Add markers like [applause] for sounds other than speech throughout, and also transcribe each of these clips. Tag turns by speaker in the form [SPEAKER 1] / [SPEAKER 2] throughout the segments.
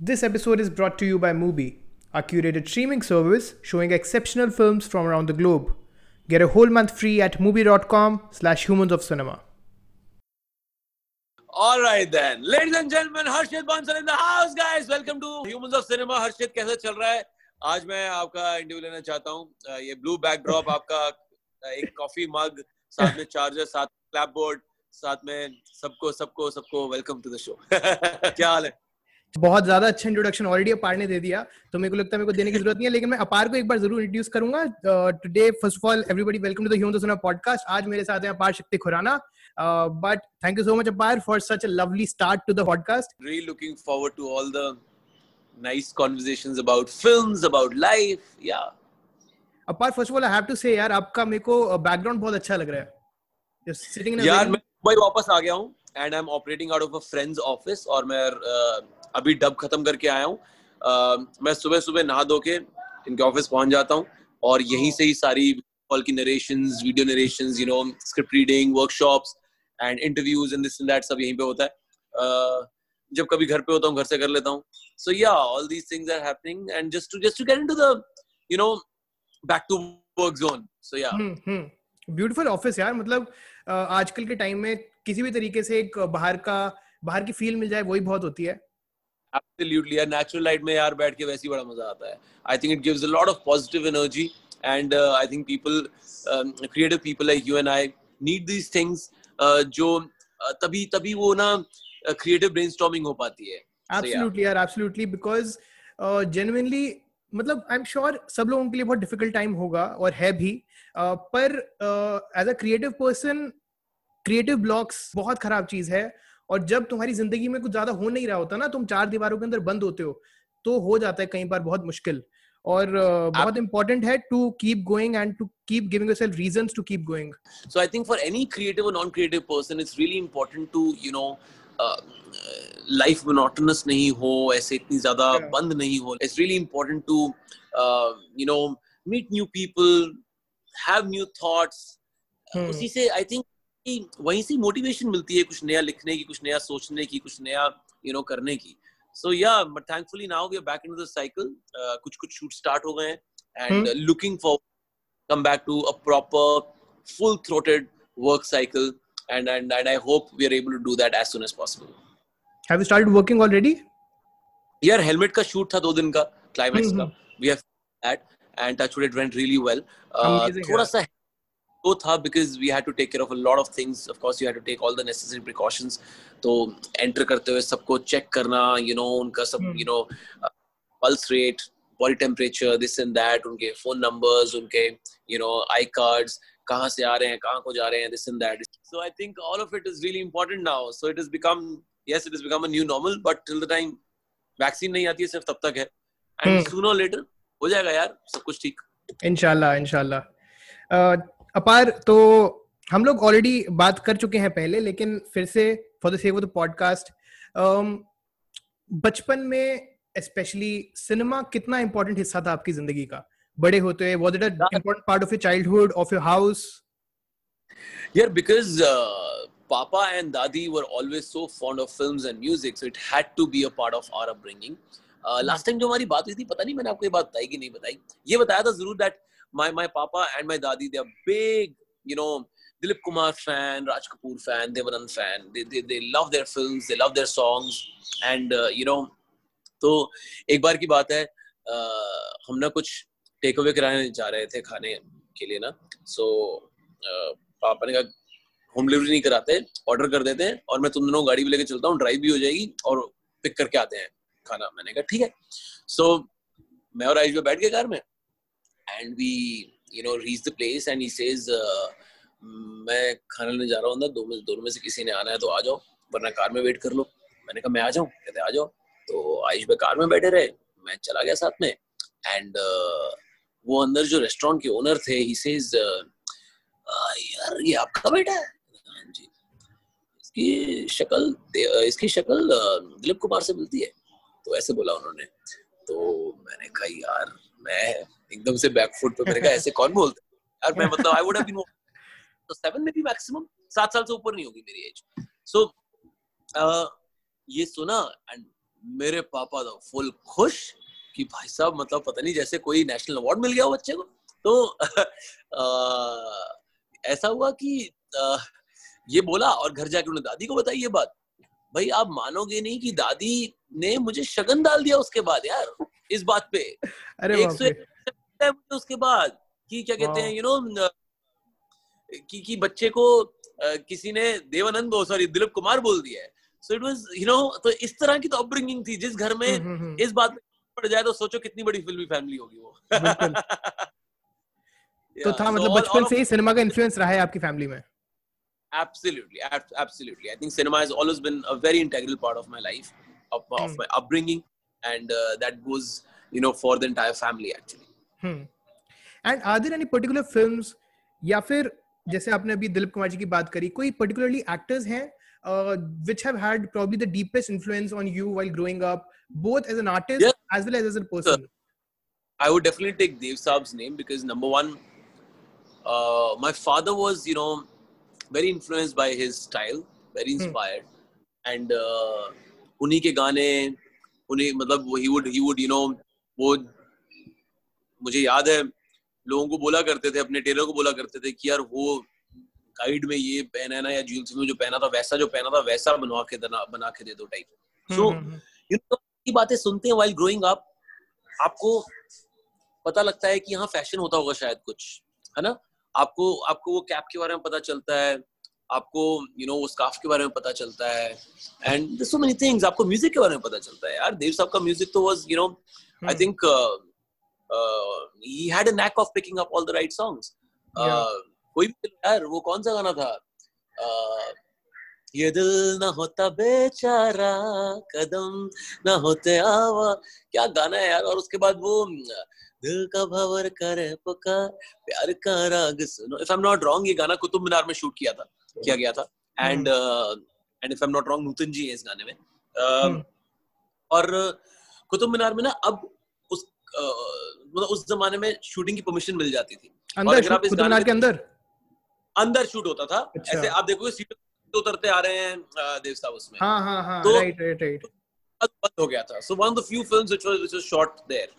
[SPEAKER 1] This episode is brought to you by Mubi, our curated streaming service showing exceptional films from around the globe. Get a whole month free at mubi.com slash humans of cinema.
[SPEAKER 2] All right then, ladies and gentlemen, Harshit Bansal in the house, guys. Welcome to Humans of Cinema. Harshit कैसा चल रहा है आज मैं आपका interview लेना चाहता हूँ ये ब्लू बैकड्रॉप [laughs] आपका एक कॉफी मग साथ में चार्जर साथ क्लैप बोर्ड साथ में सबको सबको सबको वेलकम टू द शो क्या हाल है
[SPEAKER 1] बहुत ज़्यादा अच्छा इंट्रोडक्शन ऑलरेडी अपार ने दे दिया तो मेरे को लगता है मेरे को देने की ज़रूरत नहीं है लेकिन मैं अपार को एक बार ज़रूर इंट्रोड्यूस करूँगा। Today first of all everybody welcome to the human सुना पॉडकास्ट आज मेरे साथ हैं Apar Shakti Khurana. But thank you so much Apar for such a lovely start to the podcast
[SPEAKER 2] really looking forward to all the nice conversations about films about life yeah
[SPEAKER 1] Apar first of all I have to say यार आपका मेरे को background बहुत अच्छा लग रहा है।
[SPEAKER 2] Just sitting in यार मैं मुंबई वापस आ गया हूँ। And I am operating out of a friends office और मैं uh, अभी डब खत्म करके आया हूँ। Uh, मैं सुबह सुबह नहा धो के इनके ऑफ़िस पहुँच जाता हूँ और यहीं से ही सारी कॉल की narrations video narrations you know script reading workshops and interviews and this and that सब यहीं पे होता है। Uh, जब कभी घर पे होता हूँ घर से कर लेता हूँ। So yeah all these things are happening and just to just to get into the you know back to work zone so yeah
[SPEAKER 1] beautiful office यार मतलब आजकल के टाइम में किसी भी तरीके से एक बाहर का बाहर की फील मिल जाए वही बहुत होती है।
[SPEAKER 2] Absolutely, यार नेचुरल लाइट में यार बैठ के वैसे ही बड़ा मज़ा आता है। I think it gives a lot of positive energy and I think people creative people like you and I need these things जो uh, तभी तभी वो ना क्रिएटिव ब्रेनस्टॉर्मिंग हो पाती है।
[SPEAKER 1] एब्सोल्युटली यार एब्सोल्युटली बिकॉज़ जेन्युइनली मतलब आई एम श्योर सब लोगों के लिए बहुत डिफ़िकल्ट टाइम होगा और है भी। Uh, पर as a creative person creative blocks बहुत खराब चीज़ है और जब तुम्हारी ज़िंदगी में कुछ ज़्यादा हो नहीं रहा होता ना तुम चार दीवारों के अंदर बंद होते हो तो हो जाता है कई बार बहुत मुश्किल। और uh, बहुत इंपॉर्टेंट है to keep going and to keep giving yourself reasons to keep going
[SPEAKER 2] so I think for any creative और non creative person it's really important to you know life monotonous नहीं हो ऐसे इतनी ज़्यादा yeah. बंद नहीं हो। It's really important to you know meet new people have new thoughts उसी से आई थिंक वहीं से मोटिवेशन मिलती है कुछ नया लिखने की कुछ नया सोचने की कुछ नया यू नो करने की। So yeah but thankfully now we are back into the cycle कुछ कुछ शूट स्टार्ट हो गए हैं and looking for come back to a proper full throated work cycle and and and I hope we are able to do that as soon as possible.
[SPEAKER 1] Have you started working already?
[SPEAKER 2] यार helmet का shoot था दो दिन का climax का we have that and touch wood it went really well थोड़ा सा वो था because we had to take care of a lot of things of course you had to take all the necessary precautions तो enter करते हुए सबको check करना you know उनका सब you know pulse rate body temperature this and that उनके phone numbers उनके you know I cards कहाँ से आ रहे हैं कहाँ को जा रहे हैं this and that so I think all of it is really important now so it is become yes it is become a new normal but till the time vaccine नहीं आती है सिर्फ़ तब तक है। एंड सूनर लेटर हो जाएगा यार सब कुछ ठीक।
[SPEAKER 1] इंशाल्लाह इंशाल्लाह। अपार तो हम लोग ऑलरेडी बात कर चुके हैं पहले लेकिन फिर से for the sake of the podcast बचपन में स्पेशली सिनेमा कितना इंपॉर्टेंट हिस्सा था आपकी ज़िंदगी का? बड़े होते हुए was it a important part of your childhood of your house
[SPEAKER 2] यार because papa and dadi were always so fond of films and music so it had to be a part of our upbringing. Last uh, time जो हमारी बात हुई थी पता नहीं मैंने आपको ये बात बताई कि नहीं बताई। ये बताया था ज़रूर that my my papa and my dadi they are big you know Dilip Kumar fan Raj Kapoor fan Devanan fan they, they they love their films they love their songs and uh, you know तो एक बार की बात है uh, हम ना कुछ take away कराने जा रहे थे खाने के लिए ना so, uh, पापा ने कहा होम डिलीवरी नहीं कराते ऑर्डर कर देते हैं और मैं तुम दोनों गाड़ी भी लेके चलता हूँ ड्राइव भी हो जाएगी और पिक करके आते हैं खाना मैंने कहा ठीक है सो so, मैं और आयुष बैठ गए कार में and we you know reach the place and he says uh, मैं खाना लेने जा रहा हूँ ना दो में दोनों में से किसी ने आना है तो आ जाओ वरना कार में वेट कर लो। मैंने कहा मैं आ जाऊँ? कहते आ जाओ। तो आयुष भाई कार में बैठे रहे मैं चला गया साथ में एंड uh, वो अंदर जो रेस्टोरेंट के ओनर थे ही सेज uh, यार ये आपका बेटा है? हाँ जी। इसकी शक्ल इसकी शक्ल दिलीप कुमार से मिलती है। तो ऐसे बोला उन्होंने। तो मैंने कहा यार मैं एकदम से बैक फुट पे मैंने कहा ऐसे कौन बोलते यार मैं मतलब आई वुड हैव बीन तो सेवन में भी मैक्सिमम सात साल से ऊपर नहीं होगी मेरी एज सो so, uh, ये सुना एंड मेरे पापा तो फुल खुश कि भाई साहब मतलब पता नहीं जैसे कोई नेशनल अवार्ड मिल गया हो बच्चे को तो आ, ऐसा हुआ कि आ, ये बोला और घर जाके उन्होंने दादी को बताई ये बात भाई आप मानोगे नहीं कि दादी ने मुझे शगन डाल दिया उसके बाद यार? इस बात पे।
[SPEAKER 1] अरे एक
[SPEAKER 2] मुझे उसके बाद कि क्या कहते हैं यू नो कि कि बच्चे को किसी ने देवानंद सॉरी दिलीप कुमार बोल दिया है। So it was you know तो इस तरह की तो अपब्रिंगिंग थी जिस घर में हम्म, हम्म, हम्म। इस बात पड़ जाए तो सोचो कितनी बड़ी फिल्मी फैमिली होगी वो। [laughs]
[SPEAKER 1] तो था मतलब बचपन से ही सिनेमा का इन्फ्लुएंस रहा है आपकी फैमिली में?
[SPEAKER 2] Absolutely absolutely. I think cinema has always been a very integral part of my life of, of mm. my upbringing. and uh, that goes you know for the entire family actually
[SPEAKER 1] hmm. and are there any particular films या फिर जैसे आपने अभी दिलीप कुमार जी की बात करी कोई particularly actors हैं uh, which have had probably the deepest influence on you while growing up, both as an artist yeah. as well as as a person?
[SPEAKER 2] I would definitely take Dev Saab's name because number one, uh, my father was, you know, very influenced by his style, very hmm. inspired, hmm. and uh, उन्हीं के गाने उन्हीं मतलब वो ही would he would you know वो मुझे याद है लोगों को बोला करते थे अपने टेलर को बोला करते थे कि यार वो गाइड में ये पहना ना या जीन्स में जो पहना था वैसा जो पहना था वैसा बनवा के बना के दे दो टाइप सो यू नो ये बातें सुनते हैं वाइल ग्रोइंग अप आपको पता लगता है कि यहाँ फ़ैशन होता होगा शायद कुछ है ना? आपको आपको वो कैप के बारे में पता चलता है आपको यू नो वो स्कार्फ के बारे में पता चलता है। एंड सो मेनी थिंग्स आपको म्यूज़िक के बारे में पता चलता है। यार देव साहब का म्यूज़िक तो was you know I think he had a knack of picking up all the right songs कोई भी यार वो कौन सा गाना था? आ, ये दिल ना होता बेचारा कदम ना होते आवा। क्या गाना है यार? और उसके बाद वो दिल का भवर करे पुकार प्यार का राग सुनो। If I am not wrong ये गाना कुतुब मीनार में शूट किया था। किया गया था। And and if I am not wrong Nutan ji है इस गाने में। Uh, और कुतुब मीनार में ना अब उस मतलब uh, उस जमाने में शूटिंग की परमिशन मिल जाती थी।
[SPEAKER 1] अंदर और अगर आप इस गाने के अंदर?
[SPEAKER 2] अंदर शूट होता था। अच्छा। ऐसे आप देखोगे सीट उतरते आ रहे हैं देव साहब उसमें।
[SPEAKER 1] हाँ हाँ हाँ तो राइट राइट राइट
[SPEAKER 2] बंद हो गया था। So one of the few films which was which was shot there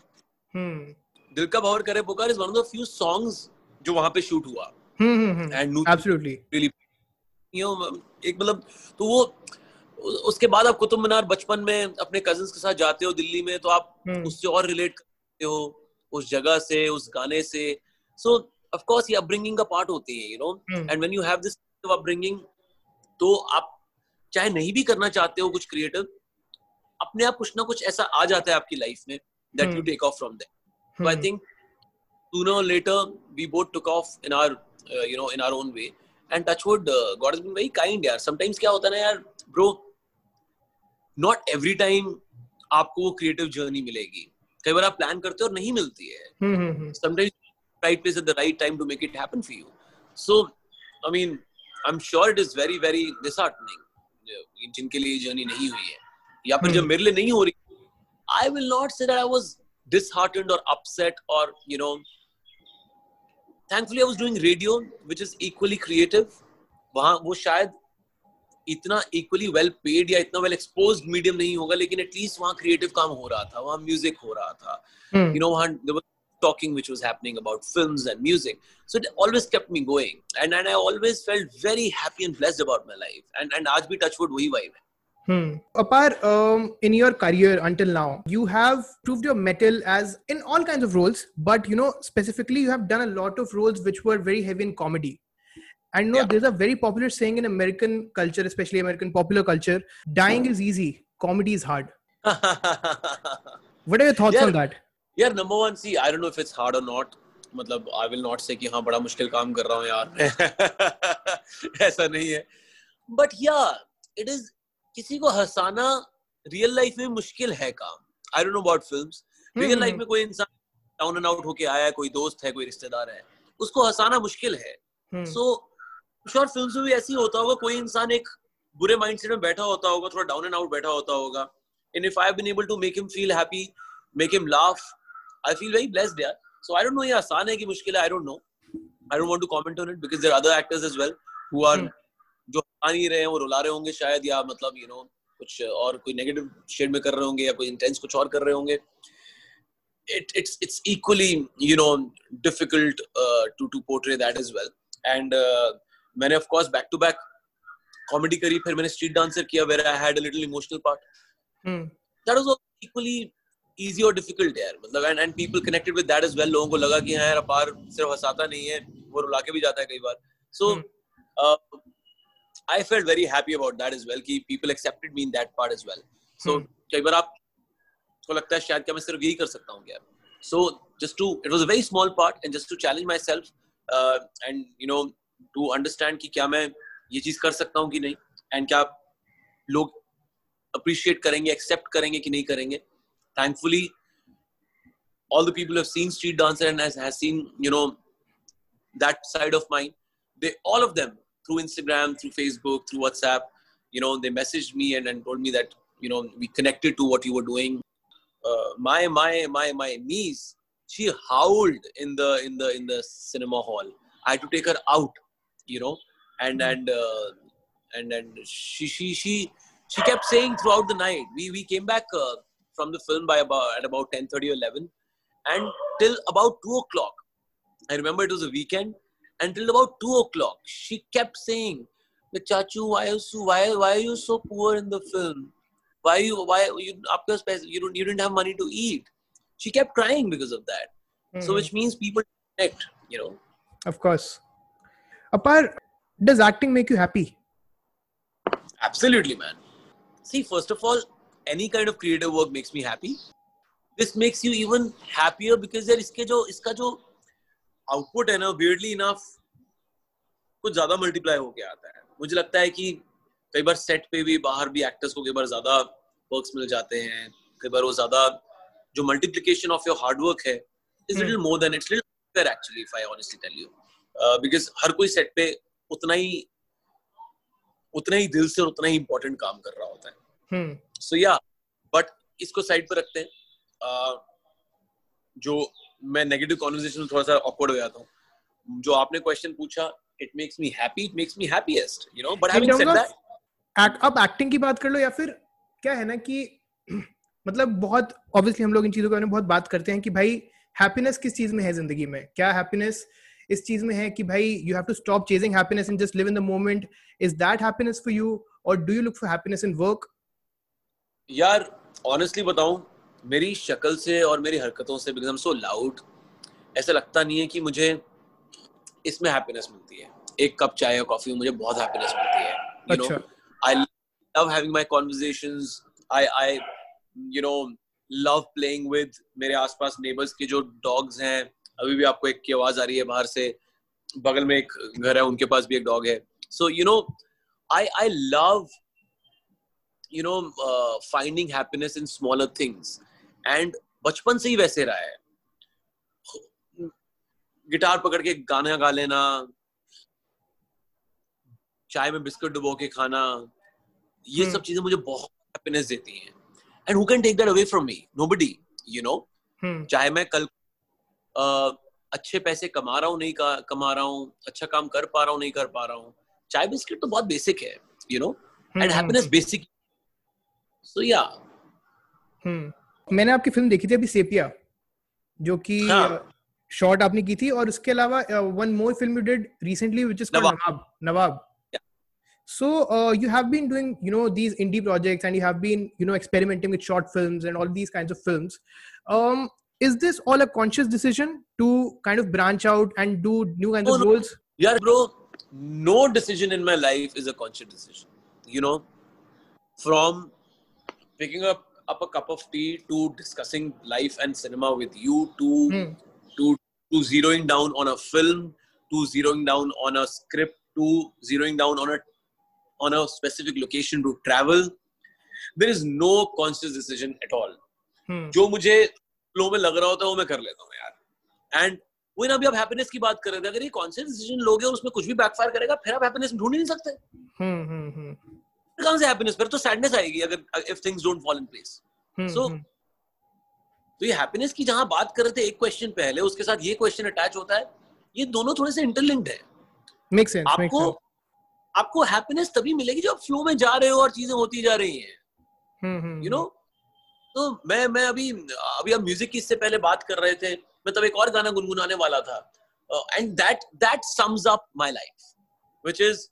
[SPEAKER 2] hmm. दिल का भावर करे पुकार is one of the few songs जो वहाँ पे शूट हुआ।
[SPEAKER 1] Hmm and absolutely really
[SPEAKER 2] you एक मतलब तो वो उसके बाद आप कुतुब मीनार बचपन में अपने कज़न के साथ जाते हो दिल्ली में तो आप हम्म। उससे और रिलेट करते हो उस जगह से उस गाने से। सो ऑफ़ ये अपब्रिंगिंग का पार्ट होती है you know and when you have this upbringing तो आप चाहे नहीं भी करना चाहते हो कुछ क्रिएटिव अपने आप कुछ ना कुछ ऐसा आ जाता है आपकी लाइफ में that you take off from that so I think sooner later we both took off in our you know in our own way and touchwood uh, god has been very kind यार sometimes क्या होता है ना यार bro not every time आपको वो creative journey मिलेगी कई बार आप प्लान करते हो और नहीं मिलती है sometimes right place at the right time to make it happen for you. So, I mean, I'm sure it is very, very disheartening. जिनके लिए जर्नी नहीं हुई है या फिर जब मेरे लिए नहीं हो रही I will not say that I was disheartened or upset or you know thankfully i was doing radio which is equally creative वहाँ वो शायद इतना इक्वली वेल पेड या इतना वेल एक्सपोज्ड मीडियम नहीं होगा लेकिन एटलीस्ट वहाँ क्रिएटिव काम हो रहा था वहाँ म्यूज़िक हो रहा था यू नो वहाँ talking which was happening about films and music. So it always kept me going. And, and I always felt very happy and blessed about my life. And, and aaj bhi touchwood wahi vibe hai.
[SPEAKER 1] Hmm. Apart, um, in your career until now, you have proved your metal as in all kinds of roles, but you know, specifically, you have done a lot of roles which were very heavy in comedy. And no, yeah. there's a very popular saying in American culture, especially American popular culture dying is easy, comedy is hard. [laughs] what are your thoughts yeah. on that?
[SPEAKER 2] यार number one see I don't know if it's hard or not मतलब आई will not say कि हाँ बड़ा मुश्किल काम कर रहा हूँ यार ऐसा नहीं है बट या इट इज किसी को हंसाना रियल लाइफ में मुश्किल है काम। I don't know about films real life में कोई इंसान डाउन एंड आउट होके आया है कोई दोस्त है कोई रिश्तेदार है उसको हंसाना मुश्किल है। सो शॉर्ट फिल्म्स में भी ऐसी होता होगा कोई इंसान एक बुरे माइंडसेट में बैठा होता होगा थोड़ा डाउन एंड आउट बैठा होता होगा। And if I have been able to make him feel happy make him laugh I feel very blessed यार so I don't know ये आसान है कि मुश्किल है don't know I don't want to comment on it because there are other actors as well who are hmm. जो आ नहीं रहे हैं वो रुला रहे होंगे शायद या मतलब यू नो कुछ और कोई नेगेटिव शेड में कर रहे होंगे या कोई इंटेंस कुछ और कर रहे होंगे। It it's it's equally you know difficult to to portray that as well and मैंने of course back to back comedy करी फिर मैंने स्ट्रीट डांसर किया where I had a little emotional part that was also equally easy और difficult यार। मतलब and and people connected with that as well लोगों को लगा कि हाँ यार अपार सिर्फ़ हंसाता नहीं है वो रुला के भी जाता है कई बार. सो so, hmm. Uh, I felt very happy about that as well कि people accepted me in that part as well so hmm. कई बार आप को लगता है शायद क्या मैं सिर्फ यही कर सकता हूँ क्या so just to it was a very small part and just to challenge myself and you know to understand कि क्या मैं ये चीज कर सकता हूँ कि नहीं एंड क्या लोग अप्रिशिएट करेंगे एक्सेप्ट करेंगे कि नहीं करेंगे thankfully all the people have seen street dancer and has, has seen you know that side of mine they all of them through instagram through facebook through whatsapp you know they messaged me and, and told me that you know we connected to what you were doing. Uh, my my my my niece she howled in the in the in the cinema hall. I had to take her out you know and mm-hmm. and uh, and and she she she she kept saying throughout the night we we came back uh, from the film by about at about 10 30 or 11 and till about 2 o'clock. I remember it was a weekend until about 2 o'clock she kept saying the chachu why are you why, why are you so poor in the film why you why you आपके पास you don't you didn't have money to eat she kept crying because of that mm-hmm. so which means people connect you know
[SPEAKER 1] of course apart does acting make you happy
[SPEAKER 2] absolutely man see first of all any kind of creative work makes me happy this makes you even happier because यार इसके जो इसका जो output है ना weirdly enough कुछ ज़्यादा multiply होके आता है। मुझे लगता है कि कई बार सेट पे भी बाहर भी एक्टर्स को कई बार ज़्यादा वर्क्स मिल जाते हैं। कई बार वो ज़्यादा जो multiplication of your hard work है is little more than it's little actually if I honestly tell you because हर कोई सेट पे उतना ही उतना ही दिल से और उतना ही इंपॉर्टेंट काम कर रहा होता है। सो या बट इसको साइड पर रखते हैं। Uh, जो मैं नेगेटिव कॉन्वर्सेशन में थोड़ा सा ऑकवर्ड हो जाता हूँ। जो आपने क्वेश्चन पूछा it makes me happy it makes me happiest you know but having said that
[SPEAKER 1] अब एक्टिंग की बात कर लो या फिर क्या है ना कि [clears throat] मतलब बहुत ऑब्वियसली हम लोग इन चीज़ों के बारे में बहुत बात करते हैं कि भाई हैप्पीनेस किस चीज़ में है ज़िंदगी में? क्या हैप्पीनेस इस चीज़ में है कि भाई you have to stop chasing happiness and just live in the moment is that happiness for you और do you look for happiness in work
[SPEAKER 2] यार ऑनेस्टली बताऊँ मेरी शक्ल से और मेरी हरकतों से बिकॉज़ सो लाउड ऐसा लगता नहीं है कि मुझे इसमें हैप्पीनेस मिलती है। एक कप चाय या कॉफ़ी में मुझे बहुत हैप्पीनेस मिलती है। You know love having my conversations. I I you know love playing मेरे आसपास नेबर्स के जो डॉग्स हैं। अभी भी आपको एक की आवाज़ आ रही है बाहर से। बगल में एक घर है उनके पास भी एक डॉग है। So you know I I love you know finding happiness in smaller things and बचपन से ही वैसे रहा है। गिटार पकड़ के गाना गा लेना चाय में बिस्कुट डुबो के खाना ये hmm. सब चीज़ें मुझे बहुत हैप्पीनेस देती हैं। And who can take that away from me nobody you know चाहे मैं कल uh, अच्छे पैसे कमा रहा हूँ नहीं कमा रहा हूँ अच्छा काम कर पा रहा हूँ नहीं कर पा रहा हूँ चाय बिस्किट तो बहुत बेसिक है you know and happiness basic so yeah
[SPEAKER 1] मैंने आपकी फ़िल्म देखी थी अभी सेपिया जो कि शॉर्ट हाँ. आपने की थी और उसके अलावा one more film you did recently which is Nawab Nawab so uh, you have been doing you know these indie projects and you have been you know experimenting with short films and all these kinds of films um, is this all a conscious decision to kind of branch out and do new kinds of roles no.
[SPEAKER 2] yeah bro no decision in my life is a conscious decision you know from picking up up a cup of tea to discussing life and cinema with you to hmm. to to zeroing down on a film to zeroing down on a script to zeroing down on a on a specific location to travel there is no conscious decision at all hmm. जो मुझे flow में लग रहा होता है वो मैं कर लेता हूँ यार एंड वो ना अभी आप हैप्पीनेस की बात कर रहे थे अगर ये कॉन्शियस डिसीज़न लोगे और उसमें कुछ भी बैकफायर करेगा फिर आप हैप्पीनेस ढूंढ ही नहीं सकते
[SPEAKER 1] हम्म हम्म हम्म
[SPEAKER 2] कहाँ से हैप्पीनेस फिर तो सैडनेस आएगी अगर if things don't fall in place so तो ये हैप्पीनेस की जहाँ बात कर रहे थे एक क्वेश्चन पहले उसके साथ ये क्वेश्चन अटैच होता है ये दोनों थोड़े से इंटरलिंक्ड है।
[SPEAKER 1] मेक सेंस
[SPEAKER 2] आपको आपको हैप्पीनेस तभी मिलेगी जब फ्लो में जा रहे हो और चीज़ें होती जा रही हैं। यू नो तो मैं मैं अभी अभी हम म्यूज़िक की इससे पहले बात कर रहे थे मैं तब एक और गाना गुनगुनाने वाला था। And that that sums up my life which is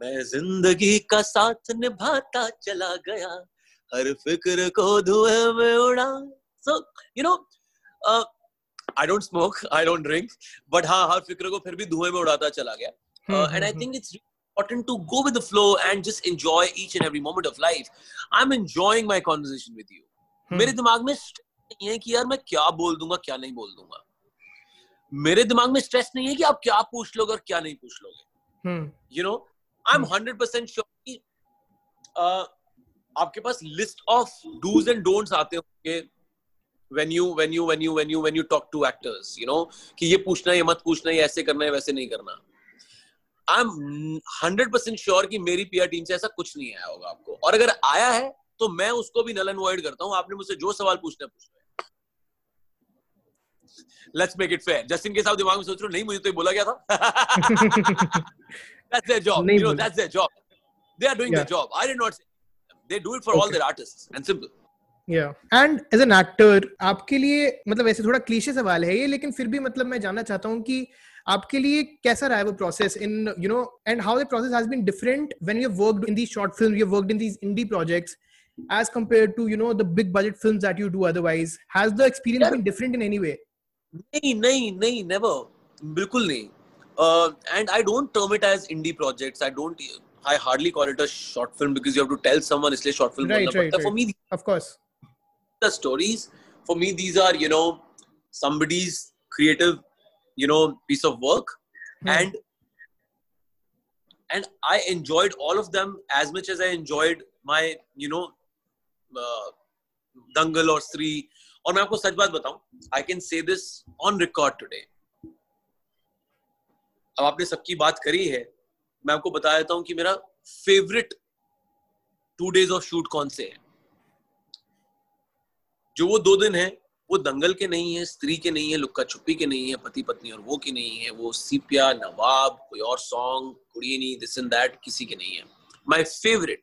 [SPEAKER 2] मैं ज़िंदगी का साथ निभाता चला गया। हर फ़िक्र को धुएँ में उड़ा। So you know I don't smoke I don't drink but हाँ हर फ़िक्र को फिर भी धुएँ में उड़ाता चला गया। And I think it's important to go with the flow and just enjoy each and every moment of life. I'm enjoying my conversation with you. Hmm. मेरे दिमाग में नहीं है कि यार मैं क्या बोल दूँगा क्या नहीं बोल दूँगा। मेरे दिमाग में स्ट्रेस नहीं है कि आप क्या पूछ लोगे और क्या नहीं पूछ लोगे। You know I am hundred percent sure कि आपके पास list of dos and don'ts आते होंगे when you when you when you when you when you talk to actors you know कि ये पूछना है ये मत पूछना है ऐसे करना है वैसे नहीं करना। I am hundred percent sure कि मेरी पीआर टीम से ऐसा कुछ नहीं आया होगा आपको। और अगर आया है तो मैं उसको भी नल अवॉइड करता हूँ। आपने मुझसे जो सवाल पूछना पूछ let's make it fair just in case आप दिमाग में सोच रहे हो नहीं मुझे तो बोला गया था। [laughs] [laughs] [laughs] that's their job you know that's their job they are doing yeah. their job i did not say they do it for okay. all their artists and simple
[SPEAKER 1] yeah and as an actor आपके लिए मतलब ऐसे थोड़ा cliché सवाल है ये लेकिन फिर भी मतलब मैं जानना चाहता हूँ कि आपके लिए कैसा रहा है वो process in you know and how the process has been different when you worked in these short film you worked in these indie projects as compared to you know the big budget films that you do otherwise has the experience yeah. been different in any way
[SPEAKER 2] nahi nahi nahi never bilkul nahi uh, and i don't term it as indie projects i don't i hardly call it a short film because you have to tell someone isliye short film
[SPEAKER 1] right, right, right. for me of course
[SPEAKER 2] the stories for me these are you know somebody's creative you know piece of work hmm. and and i enjoyed all of them as much as i enjoyed my you know uh, dangal or Stree और मैं आपको सच बात बताऊं I can say this on record today अब आपने सबकी बात करी है, मैं आपको बता देता हूँ कि मेरा favourite two days of shoot कौन से है? जो वो दो दिन है, वो दंगल के नहीं है, स्त्री के नहीं है, लुक्का छुपी के नहीं है, पति पत्नी और वो की नहीं है, वो सीपिया, नवाब, कोई और सॉन्ग कुड़ियनी दिस एंड दैट किसी के नहीं है। My favourite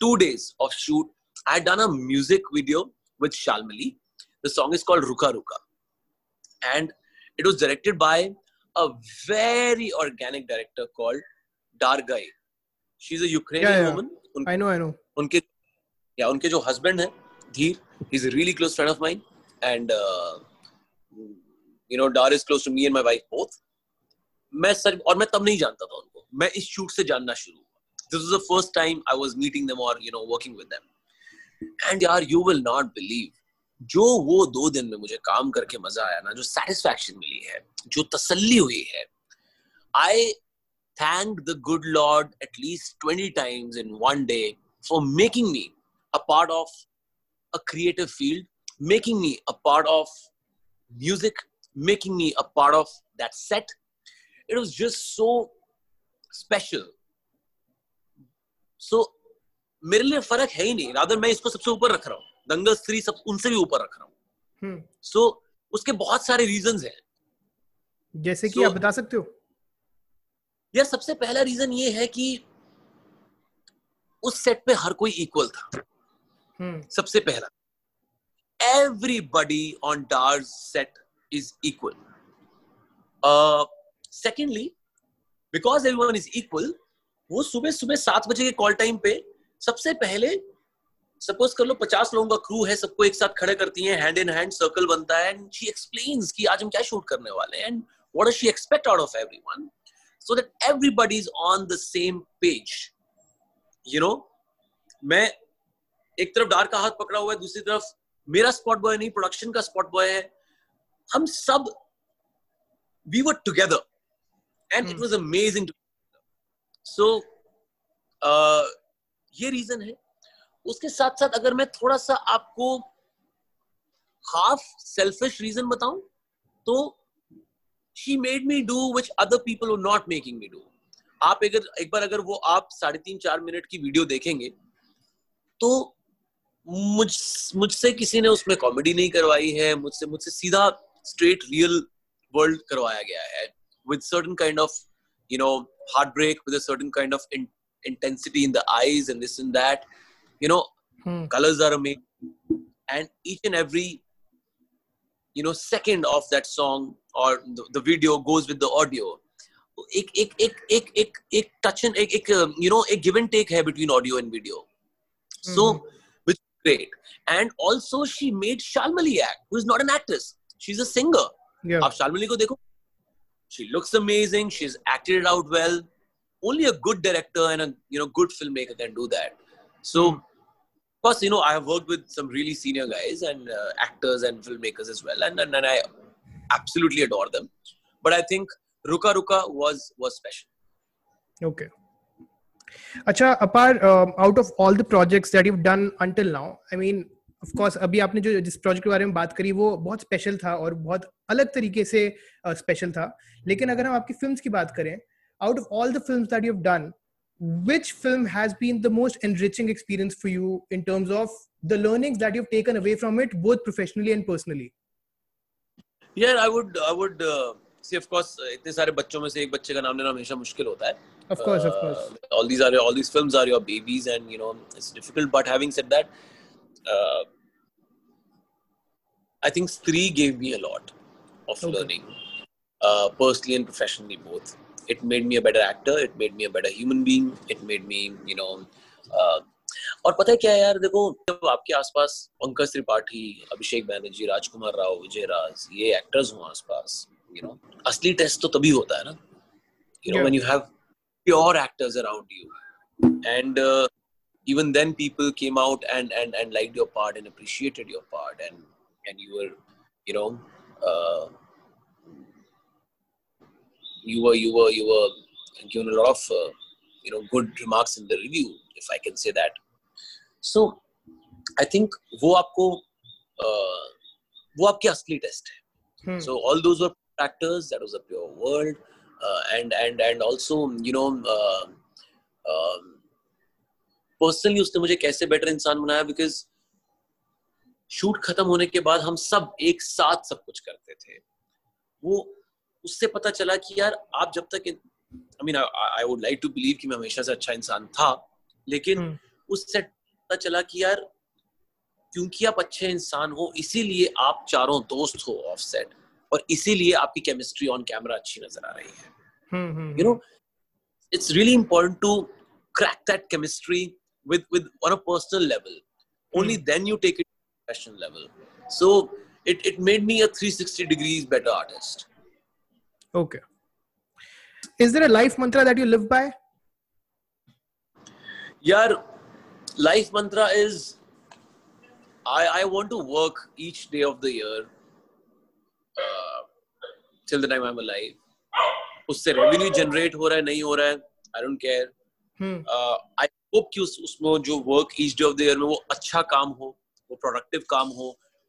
[SPEAKER 2] two days of shoot I done a music video with Shalmali the song is called रुका रुका and it was directed by a very organic director called डारगाई she is a Ukrainian woman
[SPEAKER 1] I know I know
[SPEAKER 2] उनके या उनके जो husband है Dheer is a really close friend of mine and uh, you know Dar is close to me and my wife both. मैं sir और मैं तब नहीं जानता था उनको। मैं इस शूट से जानना शुरू हुआ। This was the first time I was meeting them और you know working with them and यार यू विल नॉट बिलीव जो वो दो दिन में मुझे काम करके मज़ा आया ना, जो सेटिस्फैक्शन मिली है, जो तसल्ली हुई है I thank the good Lord at least twenty times in one day for making me a part of a creative field making me a part of music making me a part of that set it was just so special so मेरे लिए फ़र्क है ही नहीं rather मैं इसको सबसे ऊपर रख रहा हूँ। दंगल स्त्री सब उनसे भी ऊपर रख रहा हूँ। सो so, उसके बहुत सारे रीजन हैं।
[SPEAKER 1] जैसे कि so, आप बता सकते हो?
[SPEAKER 2] यार सबसे पहला रीजन ये है कि उस सेट पे हर कोई इक्वल था। सबसे पहला। Everybody on Dar's set is equal. Uh, secondly, because everyone is equal, वो सुबह सुबह सात बजे के कॉल टाइम पे सबसे पहले सपोज़ कर लो पचास लोगों का क्रू है सबको एक साथ खड़े करती हैं हैंड इन हैंड सर्कल बनता है एंड शी एक्सप्लेन्स कि आज हम क्या शूट करने वाले हैं and what does she expect out of everyone so that everybody is on the same page you know मैं एक तरफ़ डार का हाथ पकड़ा हुआ है दूसरी तरफ़ मेरा स्पॉट बॉय नहीं प्रोडक्शन का स्पॉट बॉय है। हम सब we were together and it was amazing so ये रीजन है। उसके साथ साथ अगर मैं थोड़ा सा आपको हाफ़ सेल्फिश रीजन बताऊँ तो she made me do which other people not making me do आप अगर, एक बार अगर वो आप साढ़े तीन चार मिनट की वीडियो देखेंगे तो मुझ, मुझसे किसी ने उसमें कॉमेडी नहीं करवाई है, मुझसे मुझसे सीधा स्ट्रेट रियल वर्ल्ड करवाया गया है with certain kind of you know heartbreak with certain kind of intensity in the eyes and this and that. you know
[SPEAKER 1] Hmm.
[SPEAKER 2] colors are amazing and each and every you know second of that song or the, the video goes with the audio एक एक एक एक एक एक touch and एक एक you know एक give and take है between audio and video so which is great and also she made Shalmali act who is not an actress she's a singer
[SPEAKER 1] Yeah.
[SPEAKER 2] आप शालमली को देखो she looks amazing she's acted it out well only a good director and a you know good filmmaker can do that so of Course you know i have worked with some really senior guys and uh, actors and filmmakers as well and, and and i absolutely adore them but i think ruka ruka was was special
[SPEAKER 1] Okay. Apart um, out of all the projects that you've done until now, I mean, of course, अभी आपने जो जिस project के बारे में बात करी वो बहुत स्पेशल था और बहुत अलग तरीके से स्पेशल था लेकिन अगर हम आपकी फिल्म्स की बात करें out of all the films that you've done which film has been the most enriching experience for you in terms of the learnings that you've taken away from it both professionally and personally?
[SPEAKER 2] Yeah i would i would uh, see of course itne sare bachchon mein se ek bacche ka naam lena hamesha mushkil hota hai
[SPEAKER 1] of course
[SPEAKER 2] uh, of
[SPEAKER 1] course.
[SPEAKER 2] all these are all these films are your babies and you know it's difficult but having said that uh, i think three gave me a lot of
[SPEAKER 1] okay.
[SPEAKER 2] learning uh, personally and professionally both it made me a better actor it made me a better human being it made me you know uh, और पता है क्या है यार देखो जब आपके आसपास पंकज त्रिपाठी अभिषेक बैनर्जी राजकुमार राव विजय राज ये एक्टर्स हो आसपास यू नो असली टेस्ट तो तभी होता है ना you know
[SPEAKER 1] Yeah.
[SPEAKER 2] when you have pure actors around you and uh, even then people came out and, and and liked your part and appreciated your part and and you were you know uh, you were you were you were given a lot of uh, you know good remarks in the review if i can say that so i think वो आपको uh, वो आपकी असली test है
[SPEAKER 1] Hmm.
[SPEAKER 2] so all those were actors that was a pure world uh, and and and also you know uh, um, personally उसने मुझे कैसे better इंसान बनाया बिकॉज़ शूट खत्म होने के बाद हम सब एक साथ सब कुछ करते थे वो उससे पता चला कि यार आप जब तक I mean I would like to believe कि मैं हमेशा से अच्छा इंसान था लेकिन
[SPEAKER 1] हम्म।
[SPEAKER 2] उससे पता चला कि यार क्योंकि आप अच्छे इंसान हो इसीलिए आप चारों दोस्त हो ऑफसेट और इसीलिए आपकी केमिस्ट्री ऑन कैमरा अच्छी नज़र आ रही है। You know it's really important to crack that chemistry with with on a personal level only then you take it professional level so it it made me a 360 degrees better artist
[SPEAKER 1] Okay. Is there a life mantra that you live by?
[SPEAKER 2] yeah life mantra is i i want to work each day of the year uh, till the time i'm alive उससे revenue generate हो रहा है नहीं हो रहा है I don't care
[SPEAKER 1] Hmm.
[SPEAKER 2] I hope कि उस उसमें जो work each day of the year में वो अच्छा काम हो वो प्रोडक्टिव काम हो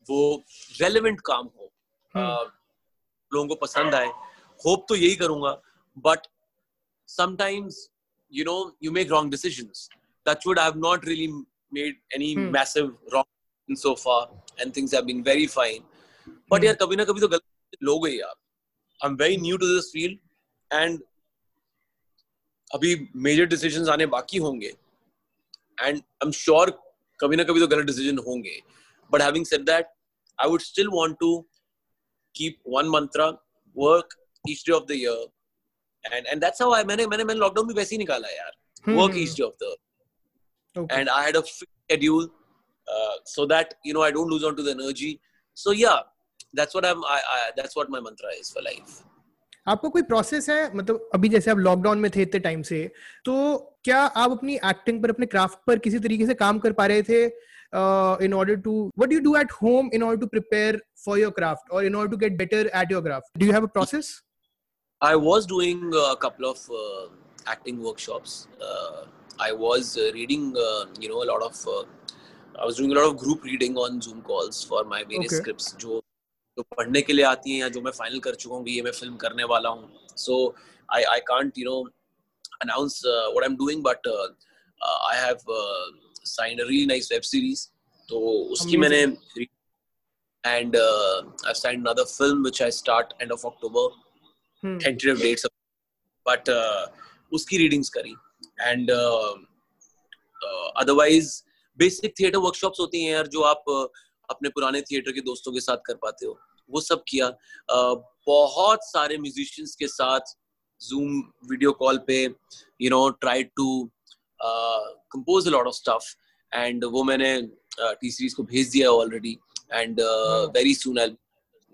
[SPEAKER 2] वो रेलेवेंट काम हो
[SPEAKER 1] Hmm.
[SPEAKER 2] uh, लोगों को पसंद आए होप तो यही करूँगा but sometimes you know you make wrong decision that would not really made any massive wrong in so and things been very fine but यार कभी ना कभी तो गलत लोग ही यार। I am very new to this field and अभी मेजर डिसीज़न आने बाकी होंगे एंड आई एम श्योर कभी ना कभी तो गलत डिसीज़न होंगे। But having said that I would still want to keep one mantra each day of the year and and that's how I मैंने मैंने मैंने लॉकडाउन भी वैसे ही निकाला यार day of the
[SPEAKER 1] Okay.
[SPEAKER 2] and I had a fixed schedule uh, so that you know I don't lose on to the energy. So yeah, that's what I'm. I, I that's what my mantra is for life.
[SPEAKER 1] आपका कोई process है मतलब अभी जैसे आप lockdown में थे इतने टाइम से तो क्या आप अपनी एक्टिंग पर अपने क्राफ्ट पर किसी तरीके से काम कर पा रहे थे in order to what you do at home in order to prepare for your craft और in order to get better at your craft do you have a process
[SPEAKER 2] I was doing uh, a couple of uh, acting workshops. Uh, I was uh, reading, uh, you know, a lot of. Uh, I was doing a lot of group reading on Zoom calls for my various
[SPEAKER 1] Okay.
[SPEAKER 2] scripts जो जो पढ़ने के लिए आती हैं या जो मैं फाइनल कर चुका हूँ कि ये मैं फ़िल्म करने वाला हूँ so I I can't you know announce uh, what I'm doing but uh, uh, I have uh, signed a really nice web series तो उसकी
[SPEAKER 1] Amazing.
[SPEAKER 2] मैंने and uh, I've signed another film which I start end of Tentative dates uh, उसकी readings करी. And uh, uh, basic theatre workshops होती हैं यार जो आप अपने पुराने थिएटर के दोस्तों के साथ कर पाते हो. वो सब किया. बहुत सारे म्यूजिशियंस के साथ जूम वीडियो कॉल पे you know try to compose lot of stuff and वो मैंने टी सीरीज़ को भेज दिया already and very soon I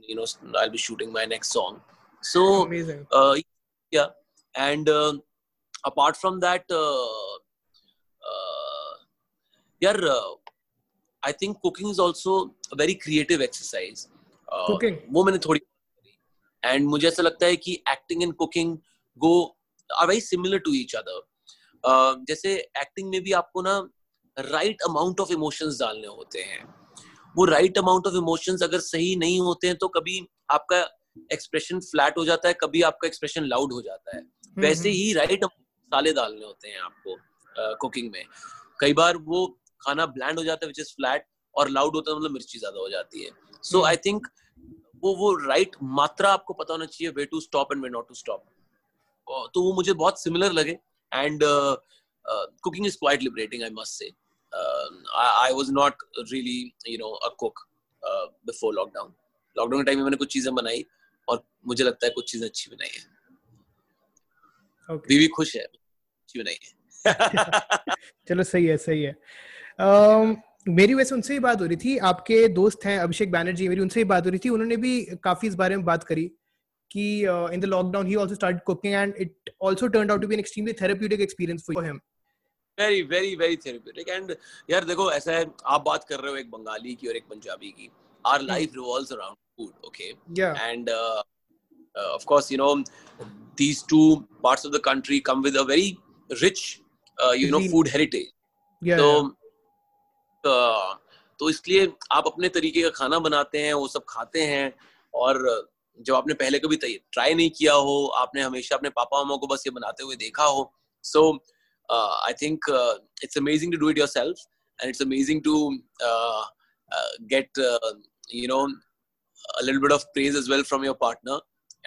[SPEAKER 2] you know i'll be shooting my next song. So
[SPEAKER 1] Amazing.
[SPEAKER 2] Uh, yeah. And uh, apart from that uh, uh, yeah uh, i think cooking is also a very creative exercise. Uh,
[SPEAKER 1] cooking.
[SPEAKER 2] वो मैंने थोड़ी and मुझे ऐसा लगता है कि acting and cooking go are very similar to each other जैसे acting में भी आपको ना राइट अमाउंट ऑफ़ इमोशंस डालने होते हैं। वो राइट अमाउंट ऑफ़ इमोशंस अगर सही नहीं होते हैं तो कभी आपका एक्सप्रेशन फ्लैट हो जाता है कभी आपका एक्सप्रेशन लाउड हो जाता है।
[SPEAKER 1] हम्म,
[SPEAKER 2] वैसे ही राइट मसाले डालने होते हैं आपको कुकिंग में। कई बार वो खाना ब्लैंड हो जाता है विच इज़ फ्लैट और लाउड होता है मतलब मिर्ची ज़्यादा हो जाती है। सो आई थिंक वो वो राइट right मात्रा आपको पता होना चाहिए way to stop and way not to stop तो वो मुझे बहुत सिमिलर लगे। And cooking is quite liberating I must say I was not really you know a cook before lockdown lockdown के टाइम में मैंने कुछ चीज़ें बनाई। मुझे लगता है कुछ चीज़ें अच्छी बनाई है।
[SPEAKER 1] Okay.
[SPEAKER 2] बीवी खुश है अच्छी बनाई है। [laughs]
[SPEAKER 1] चलो सही है सही है। um, मेरी वैसे उनसे ही बात हो रही थी आपके दोस्त हैं अभिषेक बैनर्जी मेरी उनसे ही बात हो रही थी उन्होंने भी काफ़ी इस बारे में बात करी कि in the lockdown he also started cooking and it also turned out to be an extremely therapeutic experience for him
[SPEAKER 2] very very very therapeutic and यार देखो ऐसा है आप बात कर रहे हो एक बंगाली की और एक पंजाबी की। Our life revolves around food okay and of course you know these two parts of the country come with a very rich uh, you know food heritage
[SPEAKER 1] yeah,
[SPEAKER 2] so uh, तो इसलिए आप अपने तरीके का खाना बनाते हैं वो सब खाते हैं और जब आपने पहले कभी ट्राई नहीं किया हो आपने हमेशा अपने पापा मामा को बस ये बनाते हुए देखा हो so I think it's amazing to do it yourself and it's amazing to get you know a little bit of praise as well from your partner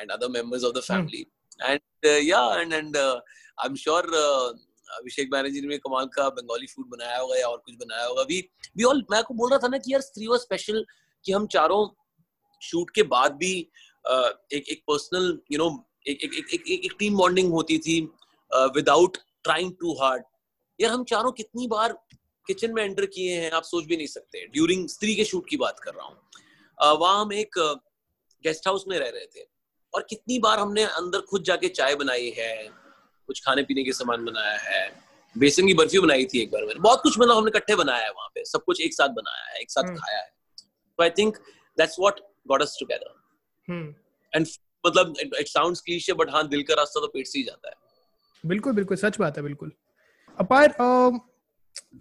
[SPEAKER 2] and other members of the family. Mm. and uh, yeah and and uh, i'm sure uh, Abhishek Banerjee ने कमाल का Bengali food बनाया होगा या और कुछ बनाया होगा। भी भी ऑल मैं आपको बोल रहा था ना कि यार स्त्री और स्पेशल कि हम चारों शूट के बाद भी एक एक पर्सनल यू नो एक एक एक एक, एक टीम बॉन्डिंग होती थी विदाउट ट्राइंग टू हार्ड यार हम चारों कितनी बार किचन में एंटर किए हैं आप सोच भी नहीं सकते। ड्यूरिंग स्त्री के शूट की बात कर रहा हूँ। वहाँ हम एक गेस्ट हाउस में रह रहे थे। और कितनी बार हमने अंदर खुद जाके चाय बनाई है कुछ खाने पीने के सामान बनाया है बेसन की बर्फ़ी बनाई थी एक बार मैंने। बहुत कुछ मतलब हमने इकट्ठे बनाया है वहाँ पे सब कुछ एक साथ बनाया है एक साथ खाया है। तो I think that's what got us together and मतलब इट साउंड्स क्लीशे बट हाँ दिल का रास्ता तो पेट से ही जाता है।
[SPEAKER 1] बिल्कुल बिल्कुल सच बात है बिल्कुल। Apart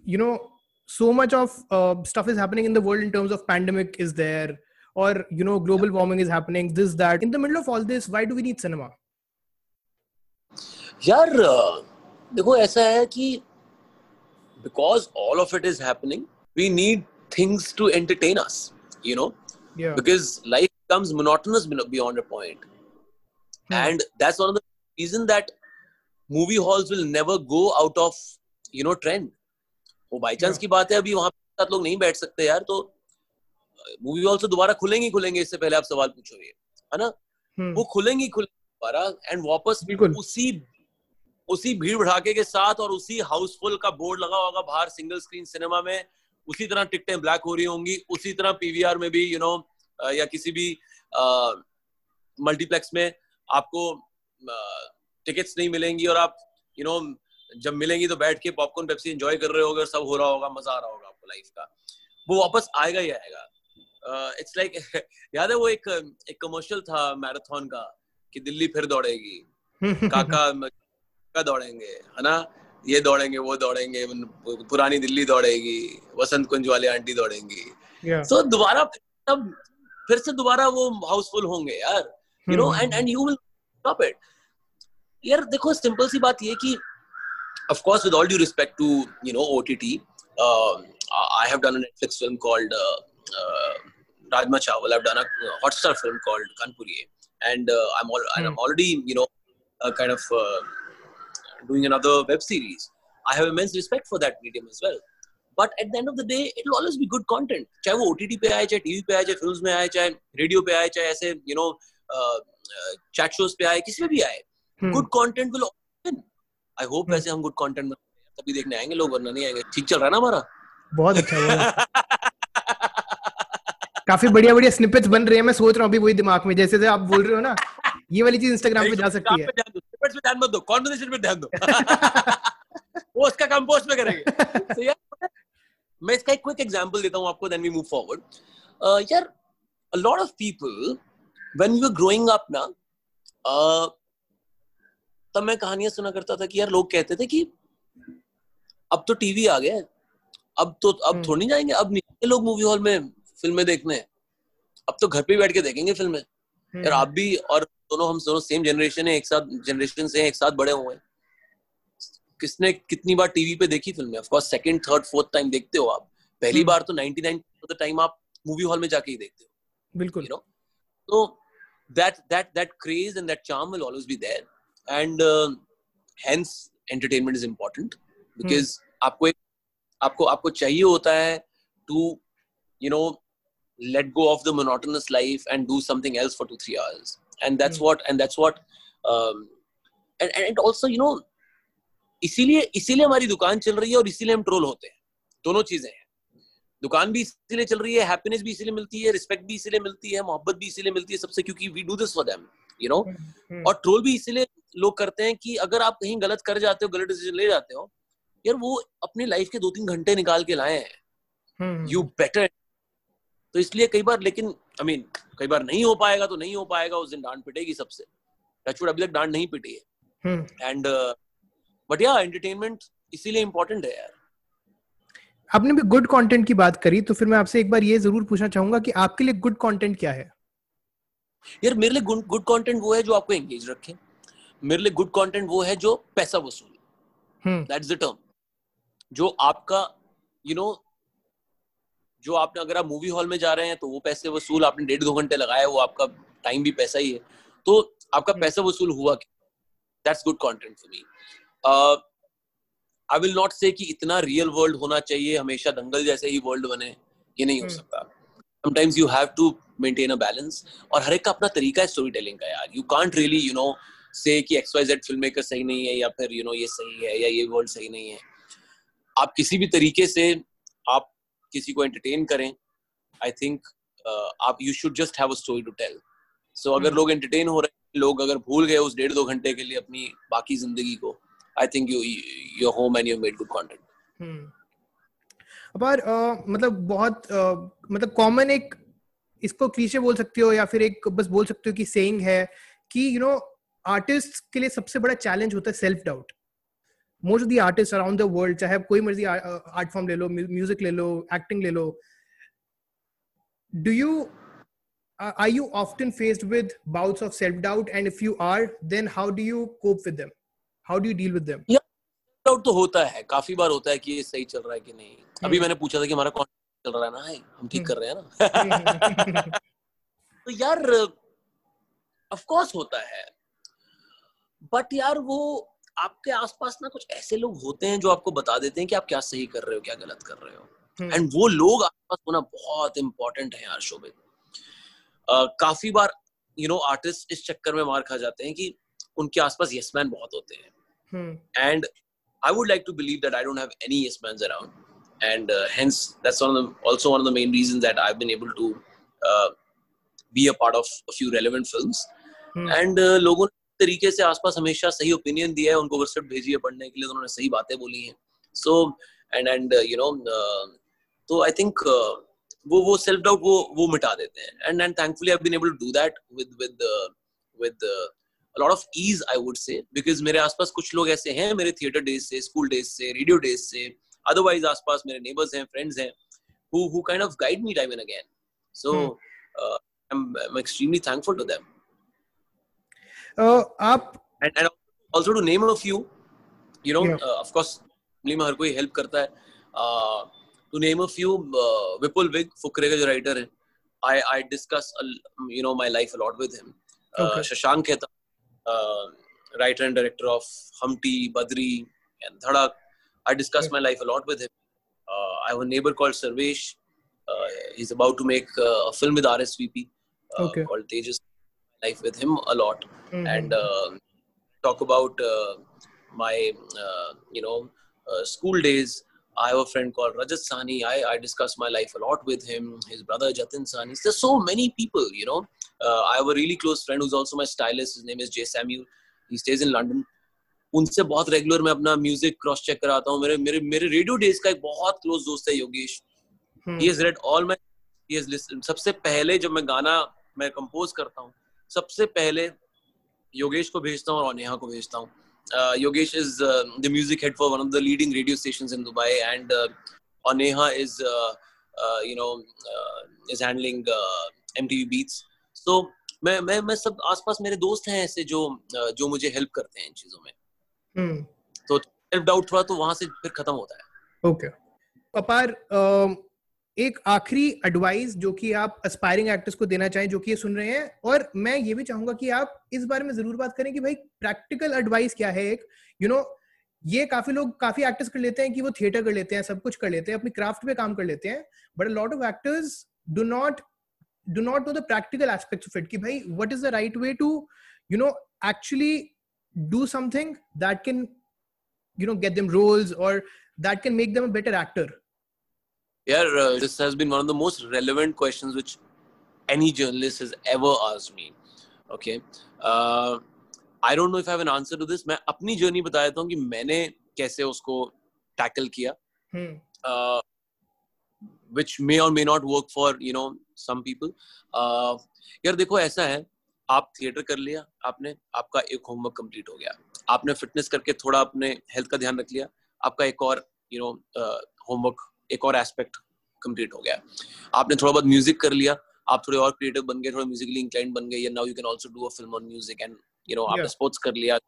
[SPEAKER 1] you know so much of uh, stuff is happening in the world in terms of pandemic is there or you know global warming is happening this that in the middle of all this why do we need cinema
[SPEAKER 2] यार देखो ऐसा है कि because all of it is happening we need things to entertain us you know
[SPEAKER 1] yeah
[SPEAKER 2] because life becomes monotonous beyond a point
[SPEAKER 1] Hmm.
[SPEAKER 2] and that's one of the reason that movie halls will never go out of you know trend वो by chance
[SPEAKER 1] Yeah.
[SPEAKER 2] की बात है अभी वहां पे साथ लोग नहीं बैठ सकते यार तो मूवी हॉल तो दोबारा खुलेंगे खुलेंगे इससे पहले आप सवाल पूछोगे है ना?
[SPEAKER 1] Hmm.
[SPEAKER 2] वो खुलेंगे खुलेंगे दोबारा एंड वापस उसी उसी भीड़ भड़ाके के साथ और उसी हाउसफुल का बोर्ड लगा होगा बाहर सिंगल स्क्रीन सिनेमा में उसी तरह टिकटें ब्लैक हो रही होंगी उसी तरह पीवीआर में भी यू you नो know, या किसी भी मल्टीप्लेक्स में आपको टिकट्स नहीं मिलेंगी और आप यू you नो know, जब मिलेंगी तो बैठ के पॉपकॉर्न पेप्सी एंजॉय कर रहे होगे और सब हो रहा होगा मज़ा आ रहा होगा आपको लाइफ का। वो वापस आएगा ही आएगा। इट्स लाइक [laughs] याद है वो एक एक कमर्शियल था मैराथन का कि दिल्ली फिर दौड़ेगी। [laughs] काका का दौड़ेंगे है ना? ये दौड़ेंगे वो दौड़ेंगे पुरानी दिल्ली दौड़ेगी वसंत कुंज वाले आंटी दौड़ेंगी।
[SPEAKER 1] So yeah.
[SPEAKER 2] तो दोबारा तब फिर से दोबारा वो हाउसफुल होंगे यार you know and and you will stop it यार देखो सिंपल सी बात ये कि of course with all due respect to you know ott uh, i have done a netflix film called uh, uh, rajma chawal i've done a hotstar film called kanpuriye and uh, i'm all, and i'm already you know uh, kind of uh, doing another web series i have immense respect for that medium as well but at the end of the day it will always be good content चाहे वो OTT पे आए चाहे TV पे आए चाहे films में आए चाहे रेडियो पे आए चाहे ऐसे यू नो चैट शोज़ पे आए किसी में भी आए good content will I hope वैसे हम गुड कंटेंट तभी देखने आएँगे लोग वरना नहीं आएँगे ठीक चल रहा है ना हमारा
[SPEAKER 1] बहुत अच्छा काफ़ी बढ़िया बढ़िया स्निपेट्स बन रहे हैं मैं सोच रहा हूँ अभी वही दिमाग में जैसे आप बोल रहे हो ना ये वाली चीज़ इंस्टाग्राम पे जा सकती है।
[SPEAKER 2] स्निपेट्स पे ध्यान मत दो कॉन्वर्सेशन पे ध्यान दो। वो उसका काम पोस्ट में करेंगे। so यार मैं इसका एक क्विक एग्जांपल देता हूँ आपको देन वी मूव फॉरवर्ड यार a lot of people when we were growing up ना uh, तब मैं कहानियाँ सुना करता था कि यार लोग कहते थे कि अब तो टीवी आ गया अब तो अब हम्म। थोड़ी जाएँगे अब नहीं लोग मूवी हॉल में फ़िल्में देखने। अब तो घर पे बैठ के देखेंगे फ़िल्में यार हम्म। आप भी और दोनों हम दोनों सेम जनरेशन है एक साथ जनरेशन से एक साथ बड़े हुए किसने कितनी बार टीवी पे देखी फ़िल्में of course second third fourth time देखते हो आप। पहली हम्म। बार तो 99 of the time movie hall hall में जाके ही देखते हो।
[SPEAKER 1] बिल्कुल।
[SPEAKER 2] यू नो तो that craze and that charm will always be there and uh, hence entertainment is important because hmm. आपको एक आपको आपको चाहिए होता है to you know let go of the monotonous life and do something else for two three hours. And that's mm. what and that's what um, and, and also you know इसीलिए इसीलिए हमारी दुकान चल रही है और इसीलिए हम ट्रोल होते हैं। दोनों चीज़ें हैं। दुकान भी इसीलिए चल रही है हैप्पीनेस भी इसीलिए मिलती है रिस्पेक्ट भी इसीलिए मिलती है मोहब्बत भी इसीलिए मिलती है सबसे क्योंकि we do this for them you know और ट्रोल भी इसीलिए लोग करते हैं कि अगर आप कहीं गलत कर जाते हो गलत डिसीज़न ले जाते हो यार वो अपनी लाइफ के दो तीन घंटे निकाल के लाए हैं। You hmm. बेटर तो इसलिए कई बार लेकिन आई मीन कई बार नहीं हो पाएगा तो नहीं हो पाएगा उस दिन डांट पिटेगी सबसे। टचवुड अभी तक डांट नहीं पिटी है। एंड बट या एंटरटेनमेंट इसीलिए इंपॉर्टेंट है यार।
[SPEAKER 1] आपने भी गुड कंटेंट की बात करी तो फिर मैं आपसे एक बार ये ज़रूर पूछना चाहूँगा कि आपके लिए गुड कंटेंट क्या है?
[SPEAKER 2] यार मेरे लिए गुड गुड कंटेंट वो है जो आपको एंगेज रखे। मेरे लिए गुड कंटेंट वो है जो पैसा वसूल। दैट्स द टर्म जो आपका यू you नो know, जो आपने अगर आप मूवी हॉल में जा रहे हैं तो वो पैसे वसूल आपने डेढ़ दो घंटे लगाए वो आपका टाइम भी पैसा ही है। तो आपका हम्म। पैसा वसूल हुआ that's good content for me I will not say कि इतना रियल वर्ल्ड होना चाहिए हमेशा दंगल जैसे ही वर्ल्ड बने ये नहीं हो हम्म। सकता। Sometimes you have to maintain a balance और हर एक का अपना तरीका है स्टोरी टेलिंग का यार। You can't really you know say कि X Y Z film maker सही नहीं है या फिर यू you नो know, ये सही है या ये वर्ल्ड सही नहीं है। आप किसी भी तरीके से किसी को एंटरटेन करें आई थिंक uh, आप you should just have a story to tell so अगर हम्म। लोग एंटरटेन हो रहे हैं लोग अगर भूल गए उस डेढ़ दो घंटे के लिए अपनी बाकी ज़िंदगी को I think you you're home and you've made good content. Hmm.
[SPEAKER 1] पर uh, मतलब बहुत uh, मतलब कॉमन एक इसको क्लीशे बोल सकते हो या फिर एक बस बोल सकते हो कि सेइंग है कि यू नो आर्टिस्ट के लिए सबसे बड़ा चैलेंज होता है self doubt most of the artist around the world चाहे आप कोई मर्ज़ी आर्ट फॉर्म ले लो म्यूज़िक ले लो एक्टिंग ले लो do you are you often faced with bouts of self doubt and if you are then how do you cope with them? How do you deal with them
[SPEAKER 2] doubt तो होता है। काफ़ी बार होता है कि ये सही चल रहा है कि नहीं। hmm. अभी मैंने पूछा था कि हमारा कौन चल रहा है ना? है हम ठीक hmm. कर रहे हैं ना? [laughs] तो यार ऑफ़ कोर्स होता है। बट यार वो आपके आसपास ना कुछ ऐसे लोग होते हैं जो आपको बता देते हैं कि आप क्या सही कर रहे हो क्या गलत कर रहे हो। हम्म। एंड वो लोग आसपास होना बहुत इंपॉर्टेंट है यार शोभित। काफ़ी बार यू नो आर्टिस्ट इस चक्कर में मार खा जाते हैं कि उनके आसपास यस मैन बहुत होते हैं। And I would like to believe that I don't yes man around and hence that's one of the also one of the main reasons that I have been able to be a part of a few relevant films and लोगों ने तरीके से आसपास हमेशा सही opinion दिया है उनको व्हाट्सएप भेजी है पढ़ने के लिए उन्होंने सही बातें बोली हैं। So and and you know तो आई थिंक वो वो सेल्फ डाउट वो वो मिटा देते हैं। And and thankfully I been able to do that with with with lot of ease I would say because मेरे आसपास कुछ लोग ऐसे हैं मेरे थिएटर डेज़ से स्कूल डेज़ से रेडियो डेज़ से अदरवाइज़ आसपास मेरे नेबर्स हैं फ्रेंड्स हैं of guide me time and again. So hmm. uh, I'm, I'm extremely thankful to them
[SPEAKER 1] uh, आप
[SPEAKER 2] and, and also to name a few you know yeah. uh, of course में हर कोई help करता है to name a few uh, Vipul Vig Fukrey का जो writer है I I discuss you know my life a lot with him okay. Shashank कहता uh, writer and director of Humpty, Badri, and Dhadak. I discussed my life a lot with him. Uh, I have a neighbor called Sarvesh. Uh, he's about to make uh, a film Life with him a lot,
[SPEAKER 1] Mhm.
[SPEAKER 2] and uh, talk about uh, my uh, you know uh, school days. I have a friend called Rajat Sani. I, I discuss my life a lot with him. His brother Jatin Sani. There's so many people, you know. Uh, I have a really close friend who's also my stylist. His name is Jay Samuel. He stays in London. उनसे बहुत regular मैं अपना music cross check कराता हूँ मेरे मेरे मेरे radio days का एक बहुत क्लोज दोस्त है Yogesh
[SPEAKER 1] Hmm.
[SPEAKER 2] He has read all my he has listen सबसे पहले जब मैं गाना मैं कंपोज करता हूँ सबसे पहले योगेश को भेजता हूँ और नेहा को भेजता हूँ uh, Yogesh is the music head for one of the leading radio stations in Dubai and Oneha is uh, uh, you know uh, is handling uh, MTV Beats. So मैं मैं मैं सब आसपास मेरे दोस्त हैं ऐसे जो जो मुझे हेल्प करते हैं इन चीज़ों में
[SPEAKER 1] Hmm.
[SPEAKER 2] तो डाउट थोड़ा तो वहाँ से फिर खत्म होता है
[SPEAKER 1] ओके अपार एक आखिरी एडवाइस जो कि आप एस्पायरिंग एक्टर्स को देना चाहें जो कि ये सुन रहे हैं और मैं ये भी चाहूँगा कि आप इस बारे में ज़रूर बात करें कि भाई प्रैक्टिकल एडवाइस क्या है एक यू you नो know, ये काफ़ी लोग काफ़ी एक्टर्स कर लेते हैं कि वो थिएटर कर लेते हैं सब कुछ कर लेते हैं अपनी क्राफ्ट पे काम कर लेते हैं but lot of actors do not do not know the practical aspect of it कि भाई what is the right way to you know actually do something that can you know get them roles और that can make them a better actor?
[SPEAKER 2] Yeah, uh, this has been one of the most relevant questions which any journalist has ever asked me. Okay, uh, I don't know if I have an answer to this. मैं अपनी journey बता देता हूँ कि मैंने कैसे उसको tackle किया
[SPEAKER 1] hmm.
[SPEAKER 2] uh, which may or may not work for you know some people uh, यार देखो ऐसा है आप थिएटर कर लिया आपने आपका एक होमवर्क कंप्लीट हो गया आपने फिटनेस करके थोड़ा अपने हेल्थ का ध्यान रख लिया आपका एक और यू नो होमवर्क एक और एस्पेक्ट कंप्लीट हो गया। आपने थोड़ा बहुत म्यूज़िक कर लिया आप थोड़े और क्रिएटिव बन गए थोड़ा म्यूजिकली इंक्लाइंड बन गए या now you can also do a film on music and you
[SPEAKER 1] know आपने
[SPEAKER 2] स्पोर्ट्स कर लिया